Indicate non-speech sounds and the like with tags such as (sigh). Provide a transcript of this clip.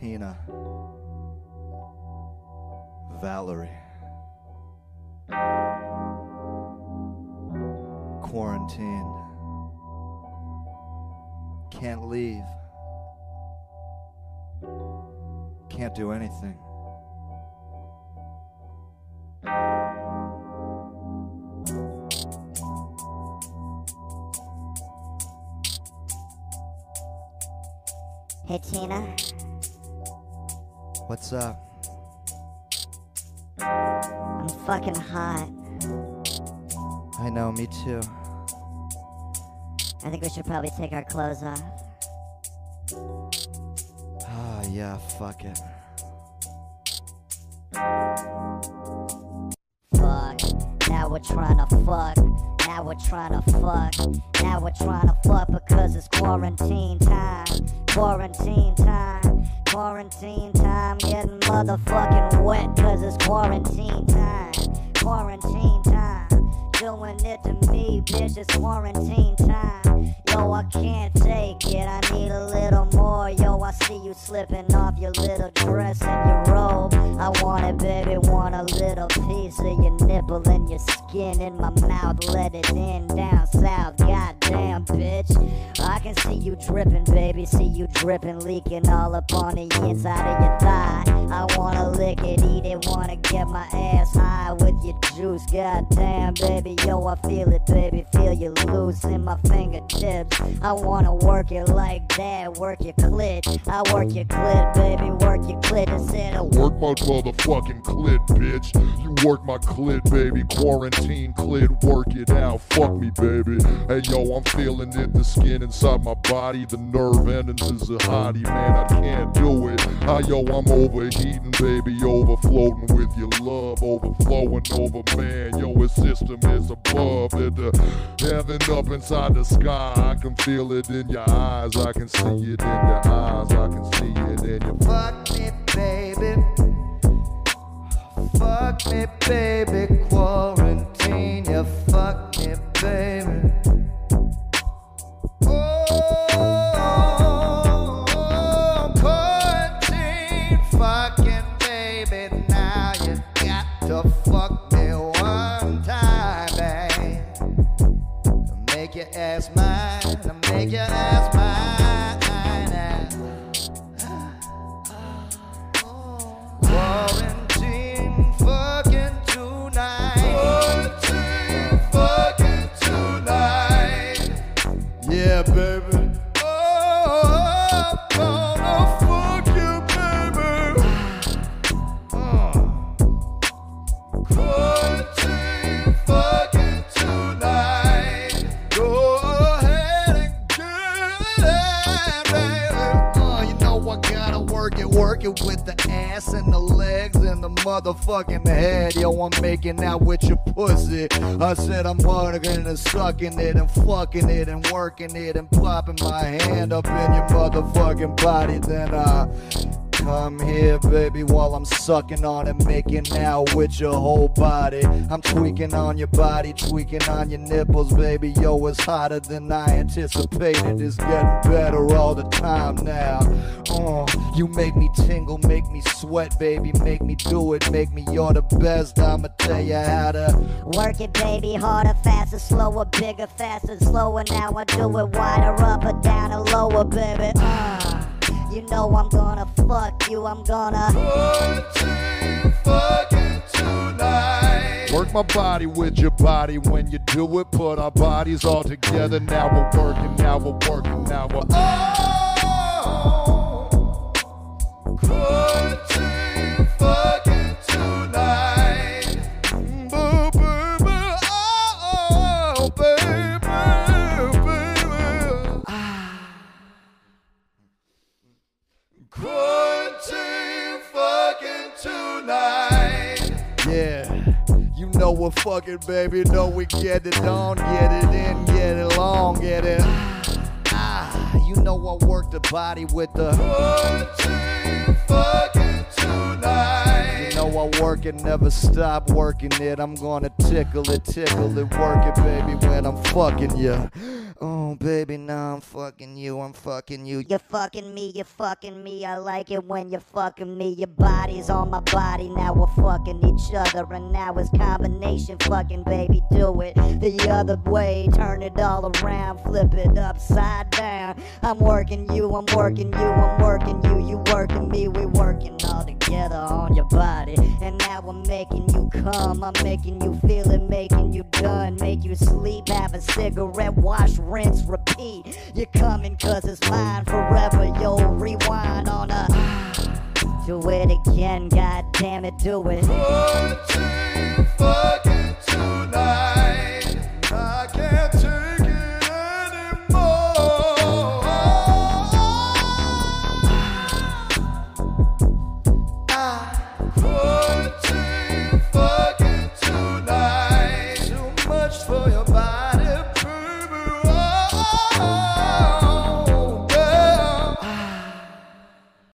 Tina. Valerie. Quarantined. Can't leave. Can't do anything. Hey Tina, What's up? I'm fucking hot. I know, me too. I think we should probably take our clothes off. Ah, yeah, fuck it. Fuck, now we're trying to fuck. Now we're trying to fuck. Now we're trying to fuck because it's quarantine time. Quarantine time. Quarantine time. Getting motherfucking wet because it's quarantine time. Quarantine time. Doing it to me, bitch, it's quarantine time. Yo, I can't take it, I need a little more. Yo, I see you slipping off your little dress and your robe. I want it, baby, want a little piece of your nipple and your skin in my mouth. Let it in down south, goddamn, bitch. I can see you dripping, baby, see you dripping, leaking all up on the inside of your thigh. I wanna lick it, eat it, wanna get my ass high with your juice, goddamn, baby. Yo, I feel it, baby, feel you loose in my fingertips. I wanna work it like that, work your clit. I work your clit, baby, work your clit instead of Work my motherfucking clit, bitch. You work my clit, baby. Quarantine clit, work it out. Fuck me, baby. Hey, yo, I'm feeling it. The skin inside my body, the nerve endings is a hottie, man. I can't do it. Ah, yo, I'm overheating, baby. Overflowing with your love. Overflowing over, man. Yo, his system is above it. Uh, heaven up inside the sky. I can feel it in your eyes. I can see it in your eyes. I can see it in your Fuck me, baby. Fuck me, baby. Quarantine, you fuck me, baby. Oh, quarantine, fucking baby. Now you got to fuck work it, with the ass and the legs and the motherfucking head. Yo, I'm making out with your pussy. I said I'm working and sucking it and fucking it and working it and popping my hand up in your motherfucking body. Then I come here, baby, while I'm sucking on it, making out with your whole body. I'm tweaking on your body, tweaking on your nipples, baby. Yo, it's hotter than I anticipated. It's getting better all the time now. You make me tingle, make me sweat, baby. Make me do it, make me you're the best. I'ma tell you how to. Work it, baby, harder, faster, slower, bigger, faster, slower. Now I do it wider, up or down or lower, baby. Uh, you know I'm gonna fuck you, I'm gonna. Work my body with your body when you do it. Put our bodies all together. Now we're working, now we're working, now we're. Oh! Fucking tonight. Baby. Baby, baby. Quarantine fucking tonight. Yeah, you know we're fucking, baby. Know we get it on, get it in, get it long, get it. I work the body with the. Tonight. You know I work it, never stop working it. I'm gonna tickle it, tickle it, work it, baby, when I'm fucking you. Oh baby, now I'm fucking you, I'm fucking you. You're fucking me, you're fucking me. I like it when you're fucking me. Your body's on my body. Now we're fucking each other. And now it's combination fucking, baby. Do it the other way. Turn it all around. Flip it upside down. I'm working you, I'm working you, I'm working you. You working me, we working all together on your body. And now I'm making you come. I'm making you feel it, cigarette, wash, rinse, repeat. You're coming cause it's mine forever, yo. Rewind on a. (sighs) Do it again, god damn it, do it.